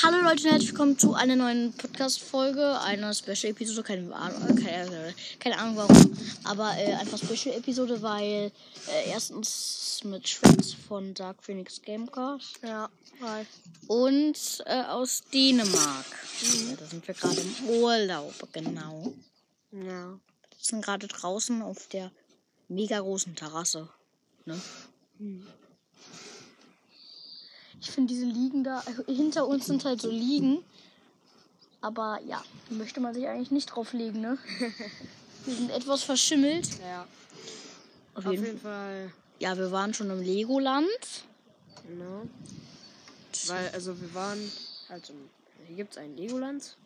Hallo Leute und herzlich willkommen zu einer neuen Podcast-Folge, einer Special-Episode, keine, Ahnung- keine, keine Ahnung warum, aber äh, einfach Special-Episode, weil äh, erstens mit Schwitz von Dark Phoenix Gamecast Ja, hi. und äh, aus Dänemark. Ja, da sind wir gerade im Urlaub, genau. Ja. Wir sitzen gerade draußen auf der mega großen Terrasse. Ne? Ich finde diese Liegen da, also hinter uns sind halt so Liegen. Aber ja, möchte man sich eigentlich nicht drauflegen, ne? Die sind etwas verschimmelt. Ja. Auf Auf jeden jeden Fall. Ja, wir waren schon im Legoland. Genau. Weil, also wir waren halt im. Hier gibt es ein Legoland.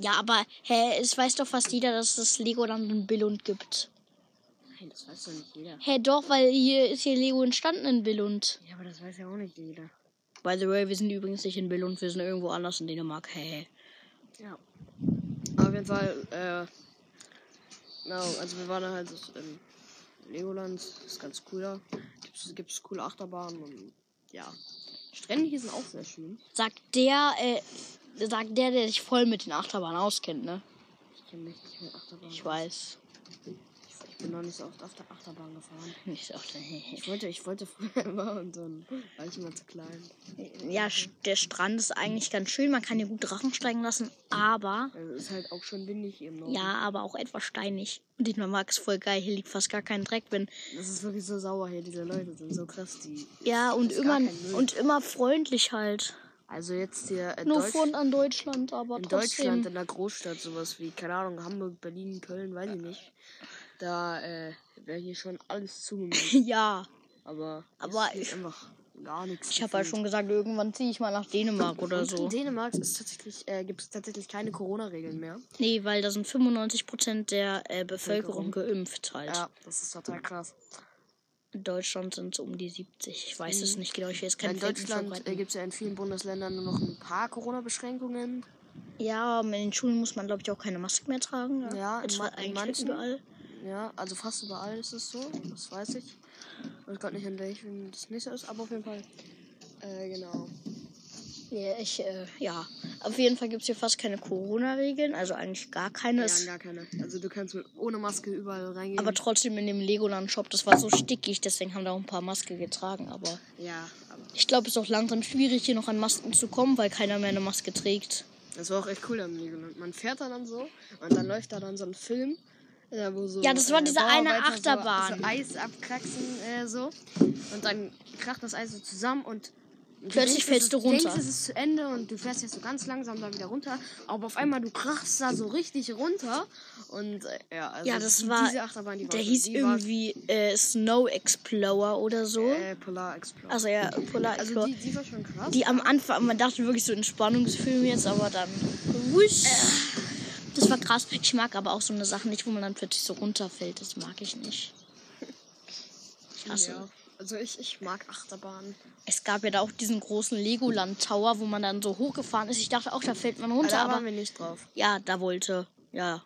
Ja, aber hä, es weiß doch fast jeder, dass es Legoland in Billund gibt. Nein, das weiß doch nicht jeder. Hä, doch, weil hier ist hier Lego entstanden in Billund. Ja, aber das weiß ja auch nicht jeder. By the way, wir sind übrigens nicht in Billund, wir sind irgendwo anders in Dänemark. Hä. Ja. Auf jeden Fall, äh. Genau, also wir waren halt im Legoland. Das ist ganz cool da. Gibt's, gibt's coole Achterbahnen und ja. Strände hier sind auch sehr schön. Sagt der, äh, sagt der, der sich voll mit den Achterbahnen auskennt, ne? Ich kenne mich nicht mit Achterbahnen. Ich weiß. Ich bin noch nicht so oft auf der Achterbahn gefahren. Ich dachte, Ich wollte, ich wollte früher immer und dann war ich immer zu klein. ja, der Strand ist eigentlich ganz schön, man kann hier gut Drachen steigen lassen, aber, Also ist halt auch schon windig im Norden. ja, aber auch etwas steinig. Und ich mag es voll geil, hier liegt fast gar kein Dreck, wenn, Das ist wirklich so sauer hier. Diese Leute sind so krass. Die ja, und immer, und immer freundlich halt. also jetzt hier in, Nur Deutsch, von an Deutschland, aber in trotzdem. Deutschland, in der Großstadt, sowas wie, keine Ahnung, Hamburg, Berlin, Köln, weiß ich nicht. Da äh, wäre hier schon alles zugemacht. ja, Aber, Aber ich- einfach gar nichts. ich habe halt schon gesagt, irgendwann ziehe ich mal nach Dänemark oder so. in Dänemark ist tatsächlich, äh, gibt es tatsächlich keine Corona-Regeln mehr. Nee, weil da sind 95% der äh, Bevölkerung geimpft halt. Ja, das ist total krass. In Deutschland sind es um die 70. Ich weiß es nicht genau. Ich will jetzt kein in Deutschland äh, gibt es ja in vielen Bundesländern nur noch ein paar Corona-Beschränkungen. Ja, in den Schulen muss man, glaube ich, auch keine Maske mehr tragen. Ja, in Jetzt ma- war in eigentlich manchen. überall. Ja, also fast überall ist es so, das weiß ich. Ich weiß gerade nicht, in welchem das nicht so ist, aber auf jeden Fall. Äh, genau. Ja, ich, äh, ja. Auf jeden Fall gibt es hier fast keine Corona-Regeln. Also eigentlich gar keine. Ja, gar keine. Also du kannst mit, ohne Maske überall reingehen. aber trotzdem in dem Legoland-Shop, das war so stickig, deswegen haben da auch ein paar Maske getragen. Aber ja, aber ich glaube, es ist auch langsam schwierig, hier noch an Masken zu kommen, weil keiner mehr eine Maske trägt. das war auch echt cool am Legoland. Man fährt da dann so und dann läuft da dann so ein Film. Äh, wo so, Ja, das war diese eine Achterbahn. So, so Eis abkraxen, äh, so. Und dann kracht das Eis so zusammen und. du Plötzlich fällst es du runter. denkst, es ist zu Ende und du fährst jetzt so ganz langsam da wieder runter. Aber auf einmal, du krachst da so richtig runter. Und äh, ja, also Ja, das die- war. Diese Achterbahn, die war Der hieß die irgendwie äh, Snow Explorer oder so. Äh, Polar Explorer. Also ja, Polar Also Explorer. die, die war schon krass. Die am Anfang, man dachte wirklich so Entspannungsfilm jetzt, aber dann. Wusch. Das war krass. Ich mag aber auch so eine Sache nicht, wo man dann plötzlich so runterfällt. Das mag ich nicht. Ich hasse. ja. Also ich, ich mag Achterbahnen. Es gab ja da auch diesen großen Legoland Tower, wo man dann so hochgefahren ist. Ich dachte auch, da fällt man runter, da aber waren wir nicht drauf. ja, da wollte, ja.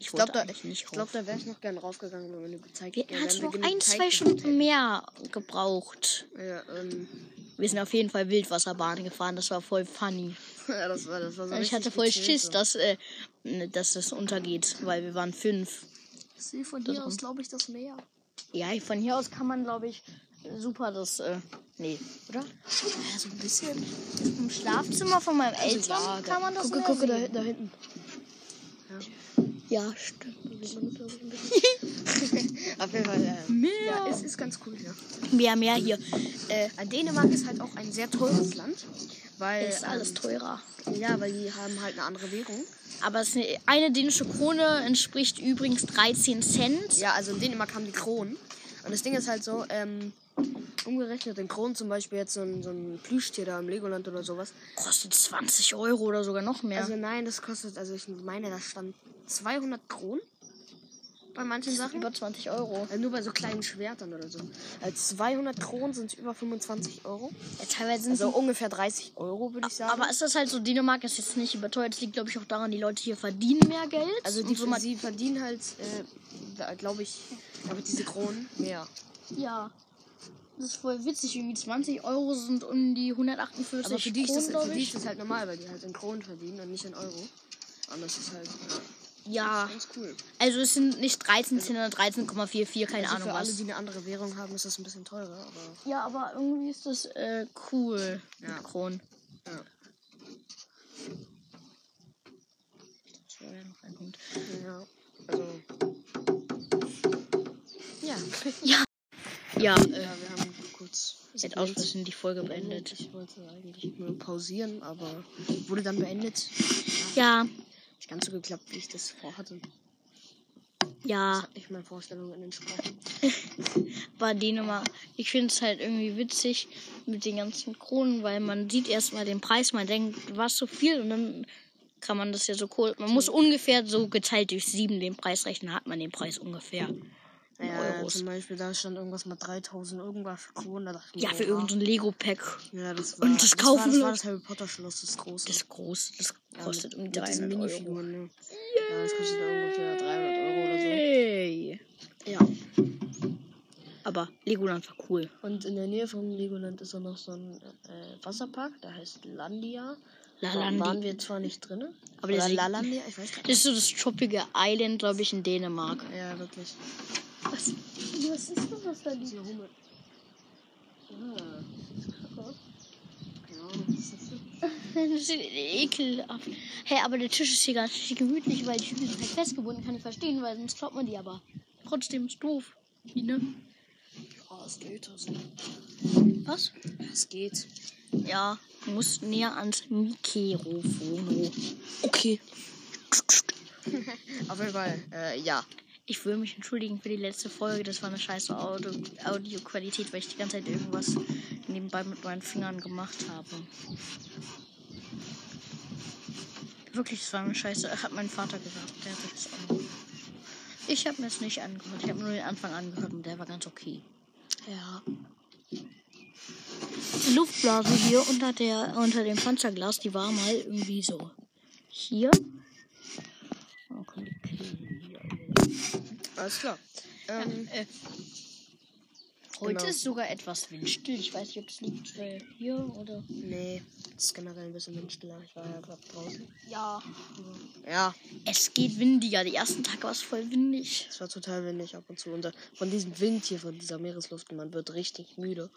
Ich glaube, da, ich glaub, da wäre ich noch gern raufgegangen, wenn du gezeigt Wir ja, wir noch ein, zwei Stunden mehr gebraucht. Ja, ähm, Wir sind auf jeden Fall Wildwasserbahn gefahren. Das war voll funny. ja, das war, das war so Ich hatte voll Schiss, so. dass, äh, ne, dass das untergeht, weil wir waren fünf. Ich sehe von hier aus, glaube ich, das Meer. Ja, von hier aus kann man, glaube ich, super das, äh, nee, oder? Ja, so ein bisschen. Im Schlafzimmer von meinem Eltern Ja, kann man das gucke, Meer gucke, da, da hinten. Ja, stimmt. Auf jeden Fall, äh, Meer. ja, es ist ganz cool hier. Mehr, mehr hier. Äh, Dänemark ist halt auch ein sehr teures Land. Weil, Ist alles teurer. ähm, ja, weil die haben halt eine andere Währung. Aber es eine, eine dänische Krone entspricht übrigens 13 Cent. Ja, also in Dänemark haben die Kronen. Und das Ding ist halt so, ähm, umgerechnet in Kronen zum Beispiel jetzt so ein, so ein Plüschtier da im Legoland oder sowas. Kostet 20 Euro oder sogar noch mehr. Also nein, das kostet, also ich meine, da stand 200 Kronen bei manchen Sachen. über 20 Euro. Also nur bei so kleinen Schwertern oder so. Äh, 200 Kronen sind über 25 Euro. Ja, teilweise sind Also ungefähr 30 Euro, würde ich sagen. Aber ist halt so, Dänemark ist jetzt nicht überteuert. Es liegt, glaube ich, auch daran, die Leute hier verdienen mehr Geld. also die, so sie verdienen halt, äh, glaube ich, aber diese Kronen mehr. ja. Das ist voll witzig, irgendwie 20 Euro sind um die 148 Aber für die, ist das, für glaub die ich. ist das halt normal, weil die halt in Kronen verdienen und nicht in Euro. Und das ist halt ja, Ja, ganz cool. also es sind nicht 13 Cent oder 13,44, keine Also Ahnung für alle, was. die eine andere Währung haben, ist das ein bisschen teurer, aber Ja, aber irgendwie ist das äh, cool Ja. mit Kronen. ja. Das war ja noch ein Hund. Ja, also. Ja. Ja, äh, ja, wir haben kurz. jetzt aus Versehen die Folge beendet. Ich wollte eigentlich nur pausieren, aber wurde dann beendet. Ja, Nicht ganz so geklappt, wie ich das vorhatte. Das ja, hat nicht meinen Vorstellungen entsprochen. war Dänemark. Ich finde es halt irgendwie witzig mit den ganzen Kronen, weil man sieht erstmal den Preis, man denkt, was so viel und dann kann man das ja so cool. Man muss ungefähr so geteilt durch sieben den Preis rechnen, hat man den Preis ungefähr. Ja, Euros. zum Beispiel, da stand irgendwas mit 3000 irgendwas Kronen. Ich mir, Ja, für irgendein Lego-Pack. Ja, das Und war, das das, kaufen war, das wir war das Harry Potter Schloss, das große. Das ist groß, das Ja, kostet mit diesen 300 Euro. Ne? Ja, das kostet ungefähr 300 Euro oder so. Hey. Ja. Aber Legoland war cool. Und in der Nähe von Legoland ist auch noch so ein äh, Wasserpark, der heißt Landia. Lalandi. waren wir zwar nicht drin, Aber sieht- Lalandia, ich weiß gar Das ist so das Tropical Island, glaube ich, in Dänemark. nicht. Ja, wirklich. Was, was ist das, was da liegt? Diese Hummel. Ah. Das? Das ist ekelhaft. Hey, aber der Tisch ist hier ganz gemütlich, weil die Stühle sind halt festgebunden. Kann ich verstehen, weil sonst klappt man die aber. Trotzdem ist doof. Wie, ne? Ja, es geht also. Was? Es geht. Ja, du musst näher ans Mikrofon. Okay. Auf jeden Fall, äh, ja. Ich will mich entschuldigen für die letzte Folge. Das war eine scheiße Audio Audioqualität, weil ich die ganze Zeit irgendwas nebenbei mit meinen Fingern gemacht habe. Wirklich, das war eine scheiße. Hat mein Vater gesagt. Der hat sich das angehört. Ich habe mir es nicht angehört. Ich habe nur den Anfang angehört und der war ganz okay. Ja. Die Luftblase hier unter, der, unter dem Panzerglas, die war mal irgendwie so. Hier. Alles klar. Ähm, Äh, heute Genau. ist sogar etwas windstill. Ich weiß nicht, ob es liegt äh, hier oder. nee, das ist generell ein bisschen windstiller. Ich war ja gerade draußen. Ja. Ja, Es geht windiger. Die ersten Tage war es voll windig. es war total windig ab und zu. Und äh, von diesem Wind hier, von dieser Meeresluft, man wird richtig müde.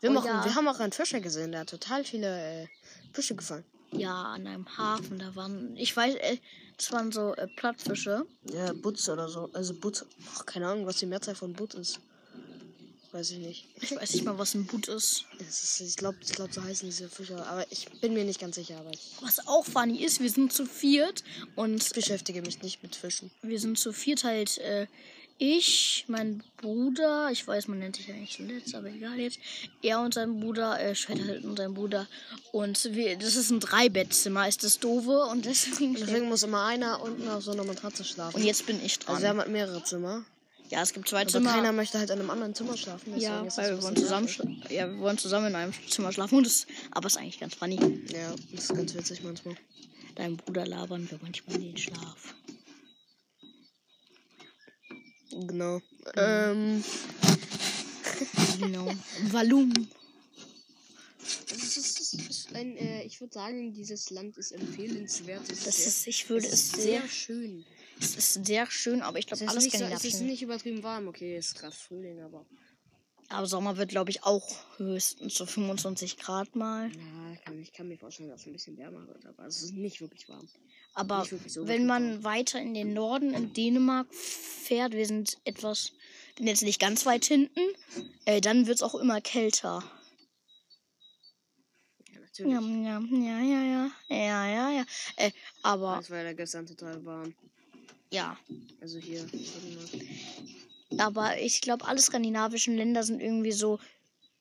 Wir, Oh haben, auch, ja. wir haben auch einen Fischer gesehen, der hat total viele äh, Fische gefangen. Ja, an einem Hafen. Da waren. Ich weiß, äh, das waren so äh, Plattfische. Ja, Butz oder so. Also Butz. Ach, keine Ahnung, was die Mehrzahl von Butt ist. Weiß ich nicht. Ich weiß nicht mal, was ein Boot ist. Ist ich glaube, ich glaub, so heißen diese Fische. Aber ich bin mir nicht ganz sicher. Aber ich Was auch funny ist, wir sind zu viert und beschäftige mich nicht mit Fischen. wir sind zu viert halt äh, ich, mein Bruder, ich weiß, man nennt sich ja nicht zuletzt, aber egal jetzt. Er und sein Bruder, äh, Schwester halt und sein Bruder. Und wir, das ist ein Dreibettzimmer, ist das doofe und deswegen. Deswegen muss immer einer unten auf so einer Matratze schlafen. Und jetzt bin ich dran. also wir haben halt mehrere Zimmer. Ja, es gibt zwei Aber Zimmer. keiner möchte halt in einem anderen Zimmer schlafen. ja, ist das weil wir wollen zusammen, ja, wir wollen zusammen in einem Zimmer schlafen. Und das, aber ist eigentlich ganz funny. Ja, das ist ganz witzig manchmal. Deinem Bruder labern wir manchmal in den Schlaf. Genau. Ähm, Genau. Volumen. es ist, es ist ein, äh, ich würde sagen, dieses Land ist empfehlenswert. Es Das sehr, ist, ich würde es es ist sehr, sehr schön. Es ist sehr schön, aber ich glaube, ist, alles nicht so, es ist nicht übertrieben warm. Okay, es ist gerade Frühling, aber. Aber Sommer wird, glaube ich, auch höchstens so 25 Grad mal. Ja, ich kann, ich kann mir vorstellen, dass es ein bisschen wärmer wird, aber es ist nicht wirklich warm. Aber wirklich so wenn man weiter in den Norden, in Dänemark fährt, wir sind etwas, bin jetzt nicht ganz weit hinten, äh, dann wird es auch immer kälter. Ja. Ja, ja, ja, ja, ja, ja. Äh, aber Es war ja gestern total warm. Ja, Also hier. aber ich glaube, alle skandinavischen Länder sind irgendwie so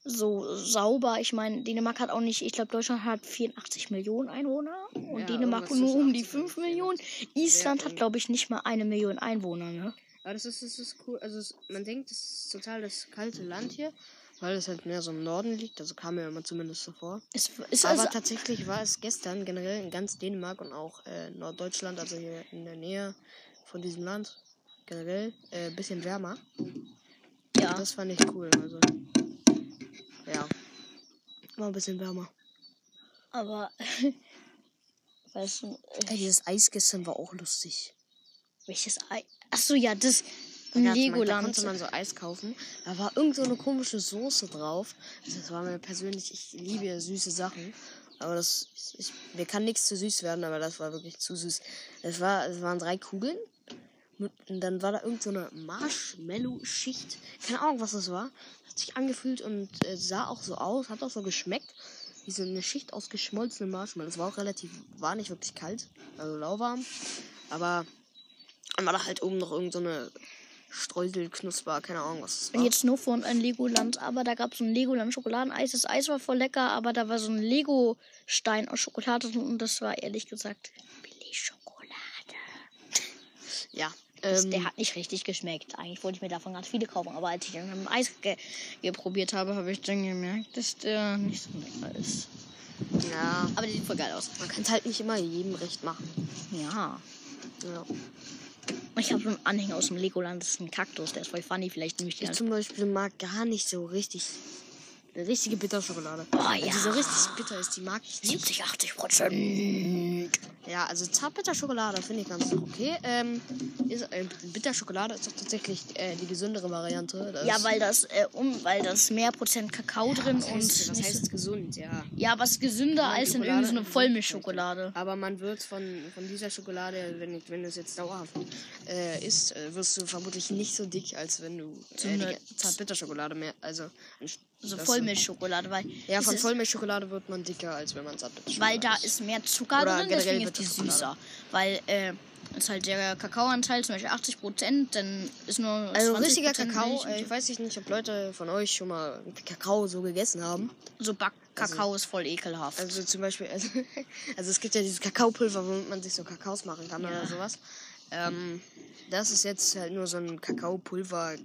so sauber. Ich meine, Dänemark hat auch nicht, ich glaube, Deutschland hat 84 Millionen Einwohner und Ja, Dänemark nur um die 80 und 5 Millionen. Island hat, glaube ich, nicht mal eine Million Einwohner, ne? Aber das ist, das ist cool. Also es, man denkt, das ist total das kalte Land hier, weil es halt mehr so im Norden liegt. Also kam mir immer zumindest so vor. Es ist Aber also, tatsächlich war es gestern generell in ganz Dänemark und auch äh, Norddeutschland, also hier in der Nähe von diesem Land, generell ein äh, bisschen wärmer. ja. Das fand ich cool. Also ja. War ein bisschen wärmer. Aber, weißt du, Ey, dieses Eis gestern war auch lustig. welches Ei? Achso, ja, das Da, hat man, da Legoland. konnte man so Eis kaufen. Da war irgend so eine komische Soße drauf. Also das war mir persönlich, ich liebe ja süße Sachen. Aber das, ich, mir kann nichts zu süß werden, aber das war wirklich zu süß. Es war, es waren drei Kugeln. Und dann war da irgend so eine Marshmallow-Schicht. Keine Ahnung, was das war. Hat sich angefühlt und äh, sah auch so aus, hat auch so geschmeckt. Wie so eine Schicht aus geschmolzenen Marshmallows. Es war auch relativ, war nicht wirklich kalt, also lauwarm. Aber dann war da halt oben noch irgend so eine Streuselknusper, keine Ahnung, was das bin war. jetzt nur von ein Legoland, aber da gab es so ein Legoland Schokoladeneis. Das Eis war voll lecker, aber da war so ein Lego-Stein aus Schokolade und das war ehrlich gesagt Billig-Schokolade. Ja. Ähm, Der hat nicht richtig geschmeckt. Eigentlich wollte ich mir davon ganz viele kaufen, aber als ich dann mit dem Eis ge geprobiert habe, habe ich dann gemerkt, dass der nicht so lecker ist. ja, Aber der sieht voll geil aus. man kann es halt nicht immer jedem recht machen. Ja. Ja. Ich habe so einen Anhänger aus dem Legoland, das ist ein Kaktus, der ist voll funny, vielleicht nehme ich den. Ich zum Beispiel mag gar nicht so richtig. Eine richtige Bitterschokolade. Oh, Weil ja. Die so richtig bitter ist, die mag ich nicht. 70, 80 Prozent. Ja, also Zartbitterschokolade finde ich ganz okay. Ähm, ist, äh, Bitterschokolade ist doch tatsächlich äh, die gesündere Variante. Das Ja, weil das, äh, um, weil das mehr Prozent Kakao drin was und heißt, was nicht heißt gesund, ja. so, ja, was gesünder Ja, als in Schokolade- irgendeine Vollmilchschokolade. Aber man wird von, von dieser Schokolade, wenn, wenn du es jetzt dauerhaft äh, isst, äh, wirst du vermutlich nicht so dick, als wenn du So äh, Zartbitterschokolade mehr. Also, anst- So dass Vollmilchschokolade, weil, ja, von ist, Vollmilchschokolade wird man dicker, als wenn man Zartbitterschokolade weil da ist mehr Zucker Oder drin, deswegen ist die süßer. Weil, äh, ist halt der Kakaoanteil zum Beispiel 80 Prozent, dann ist nur Also 20% richtiger Kakao, Milch äh, ich weiß nicht, ob Leute von euch schon mal Kakao so gegessen haben. so Backkakao ist voll ekelhaft. Also zum Beispiel, also, also es gibt ja dieses Kakaopulver, womit man sich so Kakaos machen kann Ja. oder sowas. Ähm, das ist jetzt halt nur so ein Kakaopulver,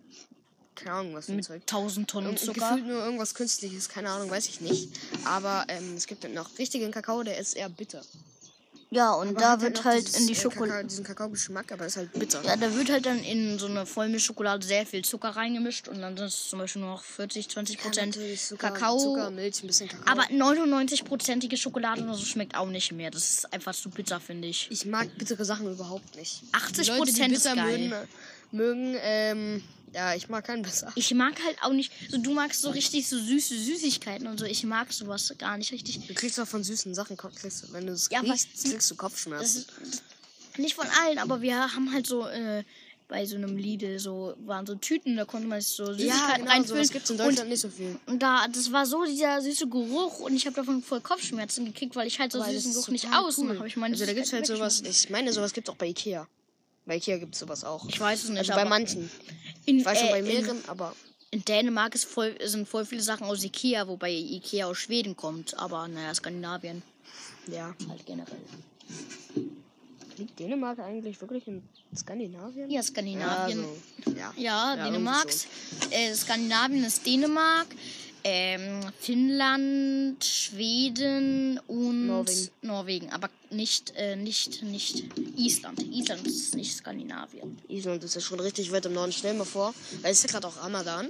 keine Ahnung, was für ein Zeug. 1000 Tonnen Und Zucker. gefühlt nur irgendwas Künstliches, keine Ahnung, weiß ich nicht. Aber ähm, es gibt noch richtigen Kakao, der ist eher bitter. Ja, und Aber da wird halt dieses, in die äh, Schokolade. Kakao, diesen Kakaogeschmack, aber ist halt bitter. Ja, da wird halt dann in so eine Vollmilchschokolade sehr viel Zucker reingemischt und dann sind es zum Beispiel nur noch 40, 20 Ja, Prozent natürlich Zucker, Kakao. Zucker, Milch, ein bisschen Kakao. Aber 99-prozentige Schokolade oder so schmeckt auch nicht mehr. Das ist einfach zu bitter, finde ich. ich mag bittere Sachen überhaupt nicht. 80 Die Leute, die Prozent ist geil. mögen, mögen ähm, ja, ich mag keinen besser. Ich mag halt auch nicht, so du magst so richtig so süße Süßigkeiten und so. Ich mag sowas gar nicht richtig. Du kriegst doch von süßen Sachen, kriegst, wenn du es Ja, kriegst, kriegst du Das Kopfschmerzen. nicht von allen, aber wir haben halt so äh, bei so einem Lidl so waren so Tüten, da konnte man sich so Süßigkeiten ja, genau, reinfüllen. sowas gibt es in und Deutschland nicht so viel. Und da, das war so dieser süße Geruch und ich habe davon voll Kopfschmerzen gekriegt, weil ich halt so das süßen Geruch nicht aus. Und cool. habe ich meine Also da gibt es halt sowas, ich meine, sowas gibt es auch bei Ikea. Bei Ikea gibt es sowas auch. Ich weiß es nicht, Also bei manchen. In, Ich weiß schon äh, bei in, mehreren, aber in Dänemark ist voll, sind voll viele Sachen aus Ikea, wobei Ikea aus Schweden kommt. Aber naja, Skandinavien ja. halt generell. Liegt Dänemark eigentlich wirklich in Skandinavien? Ja, Skandinavien. Ja, so. ja. Ja, Ja, Dänemark. Äh, Skandinavien ist Dänemark, ähm, Finnland, Schweden und Norwegen. Norwegen. Aber nicht, äh, nicht, nicht Island. Island ist nicht Skandinavien. Island ist ja schon richtig weit im Norden. Stell dir mal vor, weil es ist ja gerade auch Ramadan.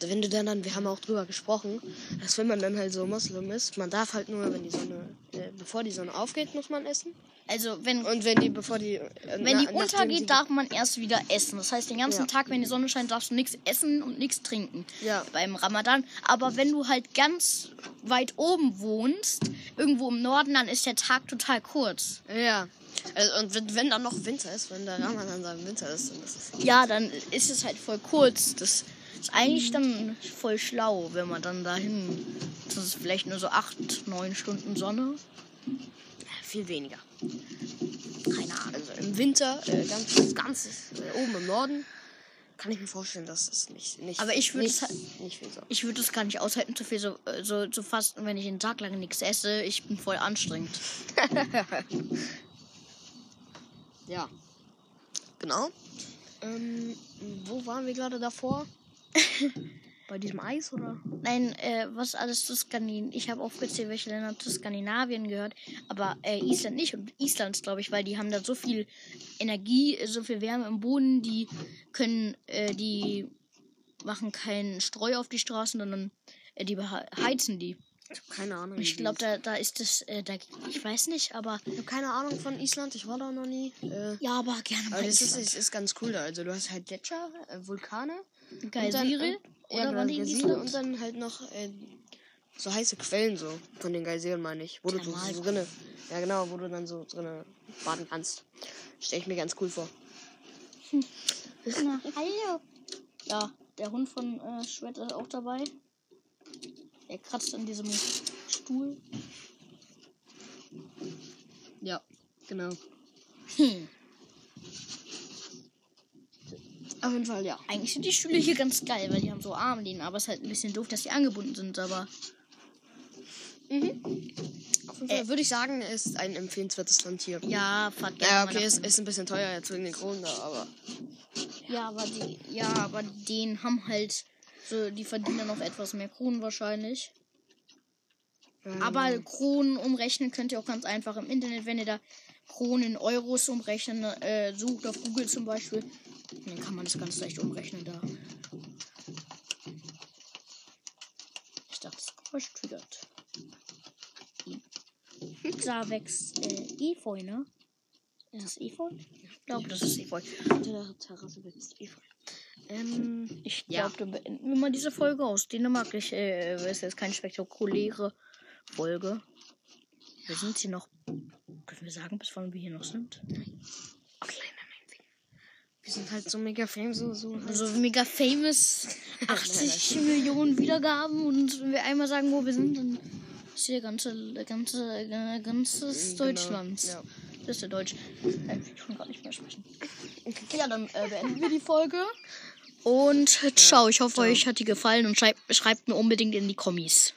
Wenn du dann, dann, wir haben auch drüber gesprochen, dass wenn man dann halt so Moslem ist, man darf halt nur, wenn die Sonne, äh, bevor die Sonne aufgeht, muss man essen. Also wenn, Und wenn die, bevor die, äh, wenn na- die untergeht, die- darf man erst wieder essen. Das heißt, den ganzen Ja. Tag, wenn die Sonne scheint, darfst du nichts essen und nichts trinken. Ja. Beim Ramadan. Aber wenn du halt ganz weit oben wohnst, irgendwo im Norden, dann ist der Tag total kurz. Ja. Also, und wenn, wenn dann noch Winter ist, wenn der Ramadan dann Winter ist, dann ist es. Ja, dann ist es halt voll kurz. Das ist eigentlich dann voll schlau, wenn man dann dahin. Das ist vielleicht nur so acht, neun Stunden Sonne. Viel weniger. Keine Ahnung. Also im Winter, äh, ganz, ganz äh, oben im Norden, kann ich mir vorstellen, dass es nicht, nicht, Aber ich würd nicht, es halt- nicht viel so. Ich würde es gar nicht aushalten, zu viel so, äh, so zu fasten, wenn ich einen Tag lang nichts esse. Ich bin voll anstrengend. Ja. Genau. Ähm, wo waren wir gerade davor? Bei diesem Eis, oder? Nein, äh, was alles zu Skandinavien. Ich habe aufgezählt, welche Länder zu Skandinavien gehört, aber äh, Island nicht. Und Island, glaube ich, weil die haben da so viel Energie, so viel Wärme im Boden, die können, äh, die machen keinen Streu auf die Straßen, sondern Äh, die beheizen die. Ich hab keine Ahnung. Ich glaube, da, da ist das, äh, da, ich weiß nicht, aber Ich habe keine Ahnung von Island. Ich war da noch nie. Äh, ja, aber gerne aber das ist, ist, ist ganz cool da. Also du hast halt Gletscher, äh, Vulkane. Ja, Oder genau, waren die Geysire und dann halt noch äh, so heiße Quellen so. Von den Geysiren meine ich. Wo du so, Thermal- so drinne. Ja genau, wo du dann so drinne baden kannst. Stell ich mir ganz cool vor. Na, hallo. Ja, der Hund von äh, Schwert ist auch dabei. Er kratzt an diesem Stuhl. Ja, genau. Hm. Auf jeden Fall, ja. Eigentlich sind die Stühle hier ganz geil, weil die haben so Armlehnen, aber es ist halt ein bisschen doof, dass die angebunden sind, aber Auf jeden Fall würde ich sagen, ist ein empfehlenswertes Land hier. ja, fahrt gerne Ja, okay, ist, ist ein bisschen teuer jetzt wegen den Kronen da, aber. Ja, aber die, ja, aber den haben halt so, die verdienen noch etwas mehr Kronen wahrscheinlich. ähm, Aber Kronen umrechnen könnt ihr auch ganz einfach im Internet, wenn ihr da Kronen in Euros umrechnen, äh, sucht auf Google zum Beispiel, dann kann man das ganz leicht umrechnen da. Ich dachte, das Geräusch triggert. Da wächst äh, Efeu, ne? Ist das Efeu? Ich glaube, das ist Efeu. Der Terrasse wächst Efeu. Ähm, Ich Ja. glaube, dann beenden wir mal diese Folge aus. Dänemark ich, äh, ist jetzt keine spektakuläre Folge. Wir sind hier noch. Können wir sagen, bis wann wir hier noch sind? kleiner Meinweg. Wir sind halt so mega fame, so, so. Halt. Also mega famous 80 Millionen Wiedergaben und wenn wir einmal sagen, wo wir sind, dann ist hier der ganze, ganze, ganzes Genau, Deutschland. ja. Das ist der Deutsch. Ich kann gar nicht mehr sprechen. Ja, dann äh, beenden wir die Folge. Und ciao. Ich hoffe, euch hat die gefallen und schreibt, schreibt mir unbedingt in die Kommis.